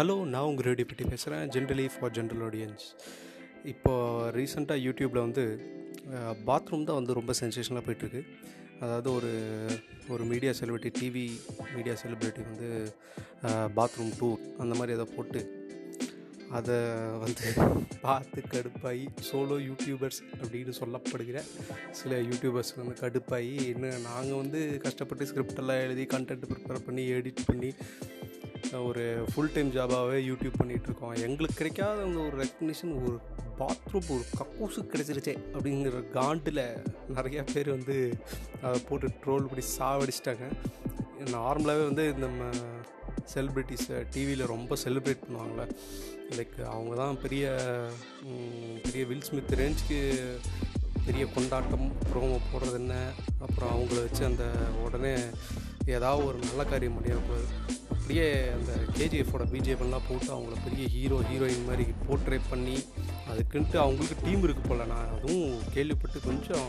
Hello நான் உங்கள் radio பற்றி பேசுகிறேன் ஜென்ரலி ஃபார் ஜென்ரல் ஆடியன்ஸ் இப்போது ரீசெண்டாக யூடியூப்பில் வந்து பாத்ரூம் தான் வந்து ரொம்ப சென்சேஷனாக போயிட்டுருக்கு. அதாவது ஒரு ஒரு media celebrity TV media celebrity வந்து பாத்ரூம் டூர் அந்த மாதிரி அதை போட்டு அதை வந்து பார்த்து கடுப்பாகி சோலோ யூடியூபர்ஸ் அப்படின்னு சொல்லப்படுகிற சில யூடியூபர்ஸ் வந்து கடுப்பாகி இன்னும் நாங்கள் வந்து கஷ்டப்பட்டு ஸ்கிரிப்டெல்லாம் எழுதி கண்டென்ட் ப்ரிப்பேர் பண்ணி எடிட் பண்ணி ஒரு ஃபுல் டைம் ஜாபாகவே யூடியூப் பண்ணிகிட்ருக்கோம் எங்களுக்கு கிடைக்காத அந்த ஒரு ரெக்கக்னிஷன் ஒரு பாத்ரூம் ஒரு கக்கூசு கிடச்சிருச்சே அப்படிங்கிற காண்டில் நிறையா பேர் வந்து அதை போட்டு ட்ரோல் பண்ணி சாவடிச்சிட்டாங்க. நார்மலாகவே வந்து நம்ம செலிப்ரிட்டிஸை டிவியில் ரொம்ப செலிப்ரேட் பண்ணுவாங்களே லைக் அவங்க தான் பெரிய பெரிய வில் ஸ்மித் ரேஞ்சுக்கு பெரிய கொண்டாட்டம் ப்ரோமோ போடுறது என்ன? அப்புறம் அவங்கள வச்சு அந்த உடனே ஏதாவது ஒரு நல்ல காரியம் பண்ணிடக்கூடாது அப்படியே அந்த கேஜிஎஃபோட பிஜேபெல்லாம் போட்டு அவங்கள பெரிய ஹீரோ ஹீரோயின் மாதிரி போர்ட்ரேட் பண்ணி அதுக்குன்ட்டு அவங்களுக்கு டீம் இருக்குது போல். நான் அதுவும் கேள்விப்பட்டு கொஞ்சம்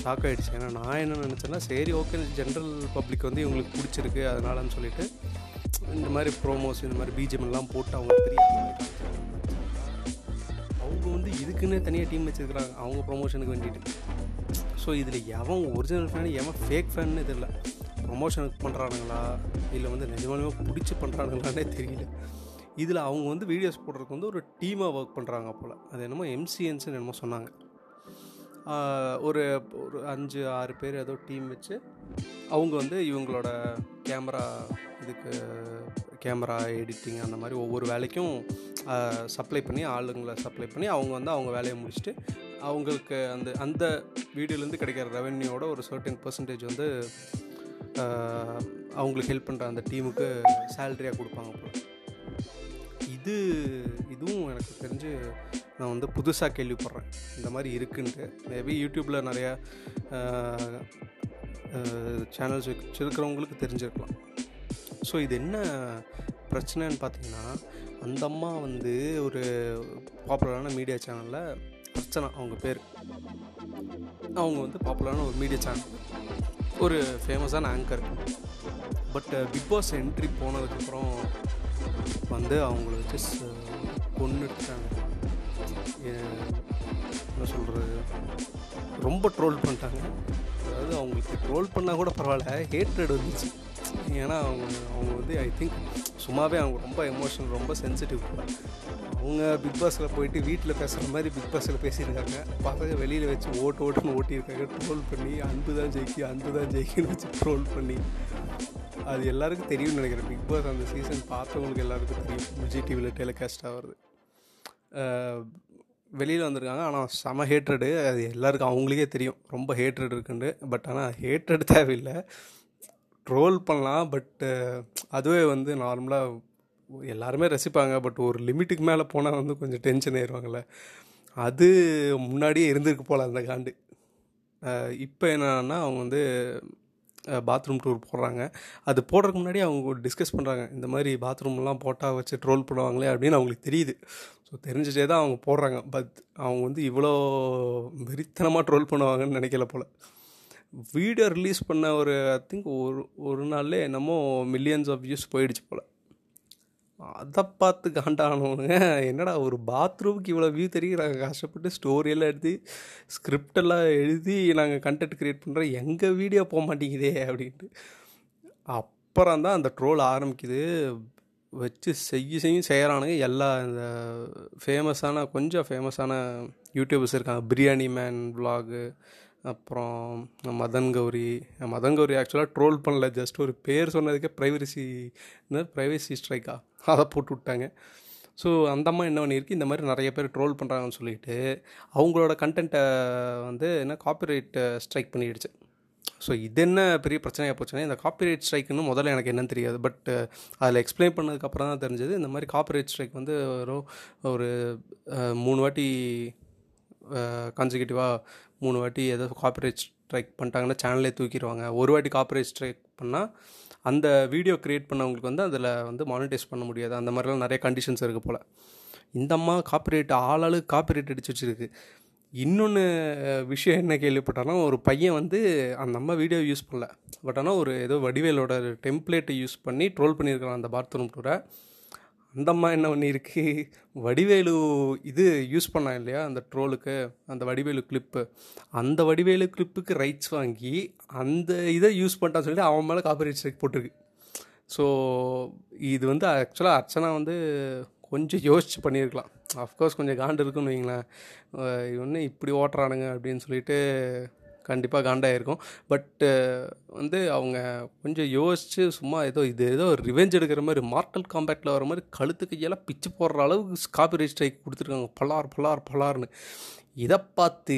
ஷாக் ஆகிடுச்சு ஏன்னா நான் என்ன நினச்சேன்னா சரி ஓகே ஜென்ரல் பப்ளிக் வந்து இவங்களுக்கு பிடிச்சிருக்கு அதனாலன்னு சொல்லிட்டு இந்த மாதிரி ப்ரோமோஸ் இந்த மாதிரி பிஜிஎம்லாம் போட்டு அவங்க பெரிய அவங்க வந்து இதுக்குன்னே தனியாக டீம் வச்சுருக்குறாங்க. அவங்க ப்ரொமோஷனுக்கு வேண்டிட்டு. ஸோ இதில் எவன் ஒரிஜினல் ஃபேன் எவன் ஃபேக் ஃபேன்னு தெரியல ப்ரொமோஷனுக்கு பண்ணுறானுங்களா இல்லை வந்து நிஜமாலுமே பிடிச்சி பண்ணுறானுங்களானே தெரியல. இதில் அவங்க வந்து வீடியோஸ் போடுறதுக்கு வந்து ஒரு டீமாக ஒர்க் பண்ணுறாங்க போல். அது என்னமோ எம்சிஎன்ஸ்னு என்னமோ சொன்னாங்க. ஒரு ஒரு அஞ்சு ஆறு பேர் ஏதோ டீம் வச்சு அவங்க வந்து இவங்களோட கேமரா இதுக்கு கேமரா எடிட்டிங் அந்த மாதிரி ஒவ்வொரு வேலைக்கும் சப்ளை பண்ணி ஆளுங்களை சப்ளை பண்ணி அவங்க வந்து அவங்க வேலையை முடிச்சுட்டு அவங்களுக்கு அந்த அந்த வீடியோலேருந்து கிடைக்கிற ரெவென்யூவோட ஒரு சர்டன் பர்சன்டேஜ் வந்து அவங்களுக்கு ஹெல்ப் பண்ணுற அந்த டீமுக்கு சேல்ரியாக கொடுப்பாங்க போல். இது இதுவும் எனக்கு தெரிஞ்சு நான் வந்து புதுசாக கேள்விப்படுறேன். இந்த மாதிரி இருக்குன்ட்டு. மேபி யூடியூப்பில் நிறையா சேனல்ஸ் வச்சுருக்கிறவங்களுக்கு தெரிஞ்சிருக்கலாம். ஸோ இது என்ன பிரச்சனைன்னு பார்த்தீங்கன்னா அந்த அம்மா வந்து ஒரு பாப்புலரான மீடியா சேனலில் பிரச்சனை. அவங்க பேர். அவங்க வந்து பாப்புலரான ஒரு மீடியா சேனல் ஒரு ஃபேமஸான anchor but Bigg Boss entry போனதுக்கப்புறம் வந்து அவங்கள வச்சு கொண்டுட்டாங்க என்ன சொல்கிறது ரொம்ப ட்ரோல் பண்ணிட்டாங்க. அதாவது அவங்களுக்கு ட்ரோல் பண்ணால் கூட பரவாயில்ல ஹேட்ரட் வந்துச்சு. ஏன்னா அவங்க அவங்க வந்து ஐ திங்க் சும்மாவே அவங்க ரொம்ப எமோஷனல் ரொம்ப சென்சிட்டிவ் அவங்க பிக் பாஸில் போயிட்டு வீட்டில் பேசுகிற மாதிரி பிக் பாஸில் பேசியிருக்காங்க. பசங்க வெளியில் வச்சு ஓட்டு ஓட்டுன்னு ஓட்டியிருக்காங்க. ட்ரோல் பண்ணி அன்பு தான் ஜெயிக்கி அன்பு தான் ஜெயிக்கின்னு வச்சு ட்ரோல் பண்ணி. அது எல்லாருக்கும் தெரியும்னு நினைக்கிறேன். பிக் பாஸ் அந்த சீசன் பார்த்தவங்களுக்கு எல்லாருக்கும் தெரியும். விஜய் டிவியில் டெலிகாஸ்ட் ஆகிறது. வெளியில் வந்திருக்காங்க. ஆனால் செம ஹேட்ரடு அது எல்லாருக்கும் அவங்களுக்கே தெரியும். ரொம்ப ஹேட்ரட் இருக்குண்டு பட் ஆனால் ஹேட்ரட் தேவையில்லை. ட்ரோல் பண்ணலாம் பட்டு அதுவே வந்து நார்மலாக எல்லாருமே ரசிப்பாங்க. பட் ஒரு லிமிட்டுக்கு மேலே போனால் வந்து கொஞ்சம் டென்ஷன் ஆயிடுவாங்கள்ல அது முன்னாடியே இருந்திருக்கு போல் அந்த காண்டு. இப்போ என்னன்னா அவங்க வந்து பாத்ரூம் டூர் போடுறாங்க. அது போடுறதுக்கு முன்னாடி அவங்க டிஸ்கஸ் பண்ணுறாங்க இந்த மாதிரி பாத்ரூம்லாம் போட்டால் வச்சு ட்ரோல் பண்ணுவாங்களே அப்படின்னு அவங்களுக்கு தெரியுது. ஸோ தெரிஞ்சிட்டே தான் அவங்க போடுறாங்க. பட் அவங்க வந்து இவ்வளோ வெறித்தனமாக ட்ரோல் பண்ணுவாங்கன்னு நினைக்கல போல். வீடியோ ரிலீஸ் பண்ண ஒரு ஐ திங்க் ஒரு ஒரு நாள்லே என்னமோ மில்லியன்ஸ் ஆஃப் வியூஸ் போயிடுச்சு போல். அதை பார்த்து காண்டானவனுங்க என்னடா ஒரு பாத்ரூமுக்கு இவ்வளோ வியூ தெரியும் நாங்கள் கஷ்டப்பட்டு ஸ்டோரியெல்லாம் எழுதி ஸ்கிரிப்டெல்லாம் எழுதி நாங்கள் கண்டென்ட் க்ரியேட் பண்ணுறோம் எங்கள் வீடியோ போக மாட்டேங்குதே அப்படின்ட்டு. அப்புறம் தான் அந்த ட்ரோல் ஆரம்பிக்குது. வச்சு செய்ய செய்யும் செய்கிறானுங்க எல்லா இந்த ஃபேமஸான கொஞ்சம் ஃபேமஸான யூடியூபர்ஸ் இருக்காங்க. பிரியாணி மேன் விலாகு அப்புறம் மதன் கௌரி மதன் கௌரி ஆக்சுவலாக ட்ரோல் பண்ணல ஜஸ்ட் ஒரு பேர் சொன்னதுக்கே ப்ரைவரிசி ப்ரைவசி ஸ்ட்ரைக்கா அதை போட்டு விட்டாங்க. ஸோ அந்த அம்மா என்ன பண்ணியிருக்கு இந்த மாதிரி நிறைய பேர் ட்ரோல் பண்ணுறாங்கன்னு சொல்லிட்டு அவங்களோட கண்டென்ட்டை வந்து என்ன காப்பிரைட் ஸ்ட்ரைக் பண்ணிடுச்சு. ஸோ இது என்ன பெரிய பிரச்சனையாக போச்சுன்னா இந்த காப்பிரைட் ஸ்ட்ரைக்குன்னு முதல்ல எனக்கு என்னன்னு தெரியாது. பட் அதில் எக்ஸ்பிளைன் பண்ணதுக்கப்புறம் தான் தெரிஞ்சது இந்த மாதிரி காப்பிரைட் ஸ்ட்ரைக் வந்து ஒரு மூணு வாட்டி கான்சிக்யூட்டிவாக மூணு வாட்டி ஏதோ காப்பரேட் ஸ்ட்ரைக் பண்ணிட்டாங்கன்னா சேனலே தூக்கிடுவாங்க. ஒரு வாட்டி காப்பரேட் ஸ்ட்ரைக் பண்ணால் அந்த வீடியோ க்ரியேட் பண்ணவங்களுக்கு வந்து அதில் வந்து மானிட்டைஸ் பண்ண முடியாது. அந்த மாதிரிலாம் நிறைய கண்டிஷன்ஸ் இருக்குது போல். இந்த அம்மா காப்பிரைட் ஆளாளு காப்பிரைட் அடிச்சு வச்சுருக்கு. இன்னொன்று விஷயம் என்ன கேள்விப்பட்டானா ஒரு பையன் வந்து அந்த அம்மா வீடியோ யூஸ் பண்ணல. பட் ஆனால் ஒரு ஏதோ வடிவேலோட டெம்ப்ளேட்டை யூஸ் பண்ணி ட்ரோல் பண்ணியிருக்கலாம் அந்த பாத்ரூம் டூரை அந்தம்மா என்ன பண்ணியிருக்கு? வடிவேலு இது யூஸ் பண்ணான் இல்லையா? அந்த ட்ரோலுக்கு அந்த வடிவேலு கிளிப்பு அந்த வடிவேலு கிளிப்புக்கு ரைட்ஸ் வாங்கி அந்த இதை யூஸ் பண்ணிட்டான்னு சொல்லிட்டு அவன் மேலே காப்பிரைட் ஸ்ட்ரைக் போட்டிருக்கு. ஸோ இது வந்து ஆக்சுவலாக அர்ச்சனா வந்து கொஞ்சம் யோசிச்சு பண்ணியிருக்கலாம். அஃப்கோர்ஸ் கொஞ்சம் காண்டு இருக்குன்னு வைங்களேன். இவனு இப்படி ஓட்டுறானுங்க அப்படின்னு சொல்லிட்டு கண்டிப்பாக காண்டாயிருக்கும் பட்டு வந்து அவங்க கொஞ்சம் யோசித்து சும்மா ஏதோ இது ஏதோ ரிவெஞ்ச் எடுக்கிற மாதிரி மார்க்கல் காம்பேக்டில் வர மாதிரி கழுத்து கையெல்லாம் பிச்சு போடுற அளவுக்கு காப்பி ஸ்ட்ரைக் கொடுத்துருக்காங்க. பலார் பலார் பலார்னு. இதை பார்த்து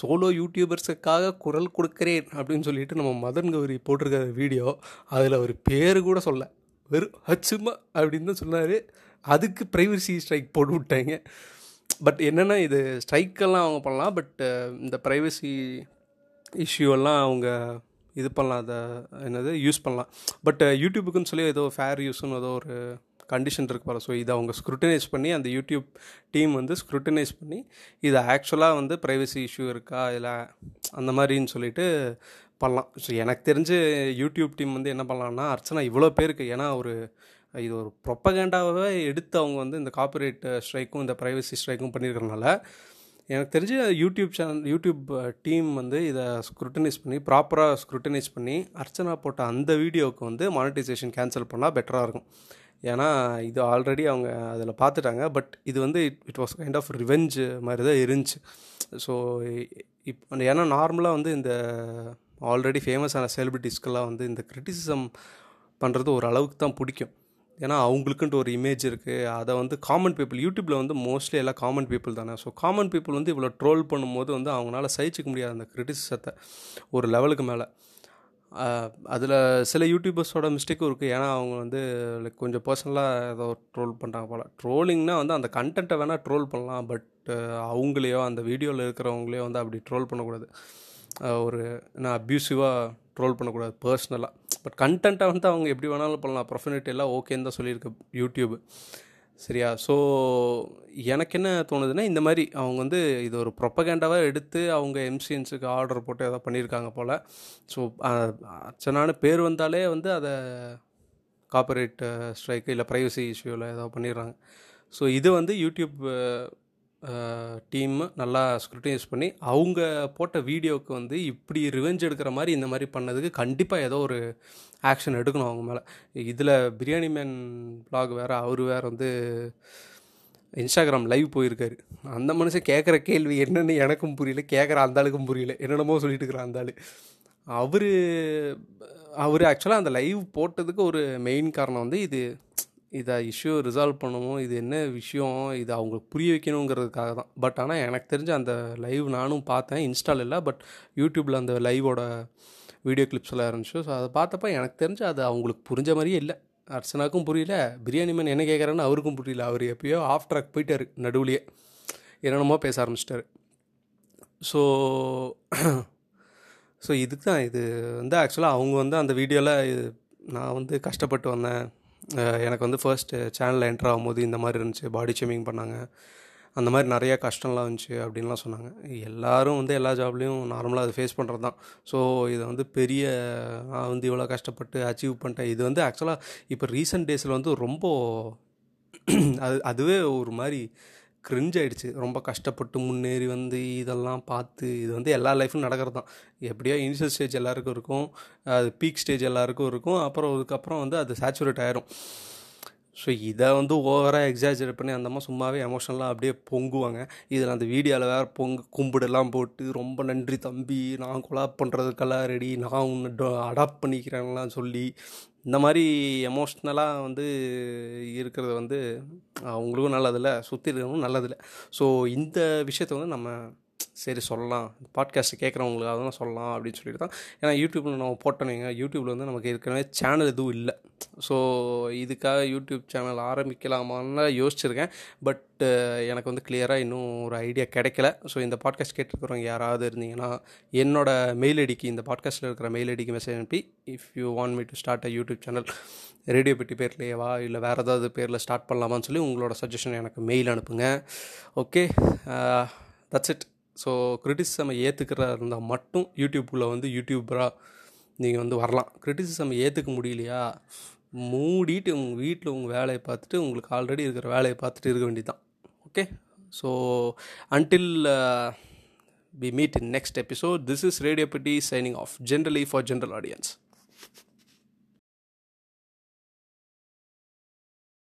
சோலோ யூடியூபர்ஸுக்காக குரல் கொடுக்குறேன் அப்படின்னு சொல்லிட்டு நம்ம மதன் கௌரி போட்டிருக்க வீடியோ அதில் ஒரு பேர் கூட சொல்ல. வெறும் ஹச்சுமா அப்படின்னு தான் சொன்னார். அதுக்கு ப்ரைவசி ஸ்ட்ரைக் போட்டு விட்டாங்க. பட் என்னென்னா இது ஸ்ட்ரைக்கெல்லாம் அவங்க பண்ணலாம். பட் இந்த ப்ரைவசி இஷ்யூவெல்லாம் அவங்க இது பண்ணலாம். அதை என்னது யூஸ் பண்ணலாம். பட் யூடியூபுக்குன்னு சொல்லி ஏதோ ஃபேர் யூஸ்னு ஏதோ ஒரு கண்டிஷன் இருக்கு பாரு. ஸோ இதை அவங்க ஸ்க்ரூட்டனைஸ் பண்ணி அந்த யூடியூப் டீம் வந்து ஸ்க்ரூட்டனைஸ் பண்ணி இது ஆக்சுவலாக வந்து ப்ரைவசி இஷ்யூ இருக்கா? இல்லை அந்த மாதிரின்னு சொல்லிட்டு பண்ணலாம். ஸோ எனக்கு தெரிஞ்சு யூடியூப் டீம் வந்து என்ன பண்ணலாம்னா அர்ச்சனா இவ்வளோ பேருக்கு ஏன்னா ஒரு இது ஒரு ப்ரொப்பகேண்டாவே எடுத்து அவங்க வந்து இந்த காப்பரேட் ஸ்ட்ரைக்கும் இந்த ப்ரைவசி ஸ்ட்ரைக்கும் பண்ணியிருக்கிறனால எனக்கு தெரிஞ்சு யூடியூப் சேனல் யூடியூப் டீம் வந்து இதை ஸ்க்ரூட்டனைஸ் பண்ணி ப்ராப்பராக ஸ்க்ரூட்டனைஸ் பண்ணி அர்ச்சனா போட்ட அந்த வீடியோவுக்கு வந்து மானிட்டைசேஷன் கேன்சல் பண்ணால் பெட்டராக இருக்கும். ஏன்னா இது ஆல்ரெடி அவங்க அதில் பார்த்துட்டாங்க பட் இது வந்து it was kind of revenge மாதிரி தான் இருந்துச்சு. ஸோ இப்போ ஏன்னா நார்மலாக வந்து இந்த ஆல்ரெடி ஃபேமஸான செலிபிரிட்டிஸ்க்கெல்லாம் வந்து இந்த கிரிட்டிசிசம் பண்ணுறது ஒரு அளவுக்கு தான் பிடிக்கும். ஏன்னா அவங்களுக்குன்ட்டு ஒரு இமேஜ் இருக்குது அதை வந்து காமன் பீப்புள் யூடியூப்பில் வந்து மோஸ்ட்லி எல்லாம் காமன் பீப்புள் தானே. ஸோ காமன் பீப்புள் வந்து இவ்வளோ ட்ரோல் பண்ணும்போது வந்து அவங்களால சகிச்சிக்க முடியாது அந்த கிரிட்டிசிசத்தை ஒரு லெவலுக்கு மேலே. அதில் சில யூடியூபர்ஸோட மிஸ்டேக்கும் இருக்குது ஏன்னா அவங்க வந்து லைக் கொஞ்சம் பர்சனலாக ஏதோ ட்ரோல் பண்ணுறாங்க போல். ட்ரோலிங்னால் வந்து அந்த கண்டென்ட்டை வேணால் ட்ரோல் பண்ணலாம். பட் அவங்களையோ அந்த வீடியோவில் இருக்கிறவங்களையோ வந்து அப்படி ட்ரோல் பண்ணக்கூடாது. ஒரு என்ன அப்யூசிவாக ட்ரோல் பண்ணக்கூடாது பர்சனலாக பட் கண்டென்ட்டை வந்து அவங்க எப்படி வேணாலும் பண்ணலாம். ப்ரொஃபினிட்டி எல்லாம் ஓகேன்னு தான் சொல்லியிருக்கு யூடியூப் சரியா? ஸோ எனக்கு என்ன தோணுதுன்னா இந்த மாதிரி அவங்க வந்து இது ஒரு ப்ரொப்பகேண்டாவாக எடுத்து அவங்க எம்சிஎன்ஸுக்கு ஆர்டர் போட்டு ஏதோ பண்ணியிருக்காங்க போல். ஸோ அர்ச்சனான பேர் வந்தாலே வந்து அதை காப்பரேட் ஸ்ட்ரைக்கு இல்லை ப்ரைவசி இஷ்யூவில் ஏதோ பண்ணிடுறாங்க. ஸோ இது வந்து யூடியூப் டீம் நல்லா ஸ்க்ரூட்டனைஸ் பண்ணி அவங்க போட்ட வீடியோவுக்கு வந்து இப்படி ரிவெஞ்ச் எடுக்கிற மாதிரி இந்த மாதிரி பண்ணதுக்கு கண்டிப்பாக ஏதோ ஒரு ஆக்ஷன் எடுக்கணும் அவங்க மேலே. இதில் பிரியாணி மேன் ப்ளாக் வேறு அவர் வேறு வந்து இன்ஸ்டாகிராம் லைவ் போயிருக்காரு. அந்த மனுஷன் கேட்குற கேள்வி என்னென்னு எனக்கும் புரியல கேட்குற அந்த ஆளுக்கும் புரியல என்னென்னமோ சொல்லிட்டு இருக்கிற அந்த ஆள். அவர் அவர் ஆக்சுவலாக அந்த லைவ் போட்டதுக்கு ஒரு மெயின் காரணம் வந்து இது இதை இஷ்யூ ரிசால்வ் பண்ணணும் இது என்ன விஷயம் இதை அவங்களுக்கு புரிய வைக்கணுங்கிறதுக்காக தான். பட் ஆனால் எனக்கு தெரிஞ்ச அந்த லைவ் நானும் பார்த்தேன் இன்ஸ்டால் இல்லை பட் யூடியூப்பில் அந்த லைவோட வீடியோ கிளிப்ஸ் எல்லாம் இருந்துச்சு. ஸோ அதை பார்த்தப்ப எனக்கு தெரிஞ்சு அது அவங்களுக்கு புரிஞ்ச மாதிரியே இல்லை. அர்ச்சனாக்கும் புரியல பிரியாணி மேன் என்ன கேட்குறான்னு அவருக்கும் புரியல. அவர் எப்பயோ ஆஃப் ட்ராக் போயிட்டார் நடுவுலையே. என்னென்னமோ பேச ஆரம்பிச்சிட்டாரு. ஸோ ஸோ இதுக்கு தான் இது வந்து ஆக்சுவலாக அவங்க வந்து அந்த வீடியோவில் நான் வந்து கஷ்டப்பட்டு வந்தேன். எனக்கு வந்து ஃபர்ஸ்ட்டு சேனலில் என்ட்ரு ஆகும்போது இந்த மாதிரி இருந்துச்சு பாடி ஷேமிங் பண்ணாங்க. அந்த மாதிரி நிறையா கஷ்டம்லாம் இருந்துச்சு அப்படின்லாம் சொன்னாங்க. எல்லோரும் வந்து எல்லா ஜாப்லேயும் நார்மலாக அதை ஃபேஸ் பண்ணுறது தான் ஸோ இதை வந்து பெரிய நான் வந்து இவ்வளோ கஷ்டப்பட்டு அச்சீவ் பண்ணிட்டேன். இது வந்து ஆக்சுவலாக இப்போ ரீசெண்ட் டேஸில் வந்து ரொம்ப அது அதுவே ஒரு மாதிரி கிரிஞ்ச் ஆகிடுச்சு ரொம்ப கஷ்டப்பட்டு முன்னேறி வந்து இதெல்லாம் பார்த்து இது வந்து எல்லா லைஃப்பும் நடக்கிறது தான். எப்படியோ இனிஷியல் ஸ்டேஜ் எல்லாருக்கும் இருக்கும். அது பீக் ஸ்டேஜ் எல்லாருக்கும் இருக்கும். அப்புறம் அதுக்கப்புறம் வந்து அது சேச்சுரேட் ஆயிரும். ஸோ இதை வந்து ஓவராக எக்ஸாஜரேட் பண்ணி அந்தம்மா சும்மாவே எமோஷனலாக அப்படியே பொங்குவாங்க. இதில் அந்த வீடியோவில் வேறு பொங்கு கும்பிடெல்லாம் போட்டு ரொம்ப நன்றி தம்பி நான் கொலாப் பண்ணுறதுக்கெல்லாம் ரெடி நான் உன்னை அடாப்ட் பண்ணிக்கிறேன்லாம் சொல்லி இந்த மாதிரி எமோஷ்னலாக வந்து இருக்கிறது வந்து அவங்களுக்கும் நல்லதில்லை சுற்றி இருக்கிறவங்களும் நல்லதில்லை. ஸோ இந்த விஷயத்த வந்து நம்ம சரி சொல்லலாம். பாட்காஸ்ட்டு கேட்குறவங்களுக்கு அதெல்லாம் சொல்லலாம் அப்படின்னு சொல்லிட்டு தான். ஏன்னா யூடியூப்பில் நம்ம போட்டோன்னேங்க யூடியூப்பில் வந்து நமக்கு ஏற்கனவே சேனல் எதுவும் இல்லை. ஸோ இதுக்காக யூடியூப் சேனல் ஆரம்பிக்கலாமான்னு யோசிச்சிருக்கேன். பட் எனக்கு வந்து கிளியராக இன்னும் ஒரு ஐடியா கிடைக்கல. ஸோ இந்த பாட்காஸ்ட் கேட்டுருக்கிறவங்க யாராவது இருந்தீங்கன்னா என்னோட மெயில் ஐடிக்கு இந்த பாட்காஸ்ட்டில் இருக்கிற மெயில் ஐடிக்கு மெசேஜ் அனுப்பி if you want me to start a YouTube channel radio Petti பேர்லேயேவா இல்லை வேறு ஏதாவது பேரில் ஸ்டார்ட் பண்ணலாமான்னு சொல்லி உங்களோட சஜஷன் எனக்கு மெயில் அனுப்புங்க. ஓகே தட்ஸ் இட் ஸோ கிரிட்டிசிசமை ஏற்றுக்கிறதா இருந்தால் மட்டும் யூடியூப்பில் வந்து யூடியூபராக நீங்கள் வந்து வரலாம். கிரிட்டிசிசம் ஏற்றுக்க முடியலையா? மூடிட்டு உங்கள் வீட்டில் உங்கள் வேலையை பார்த்துட்டு உங்களுக்கு ஆல்ரெடி இருக்கிற வேலையை பார்த்துட்டு இருக்க வேண்டியதுதான். Okay so until we meet in next episode this is Radiopetti signing off generally for general audience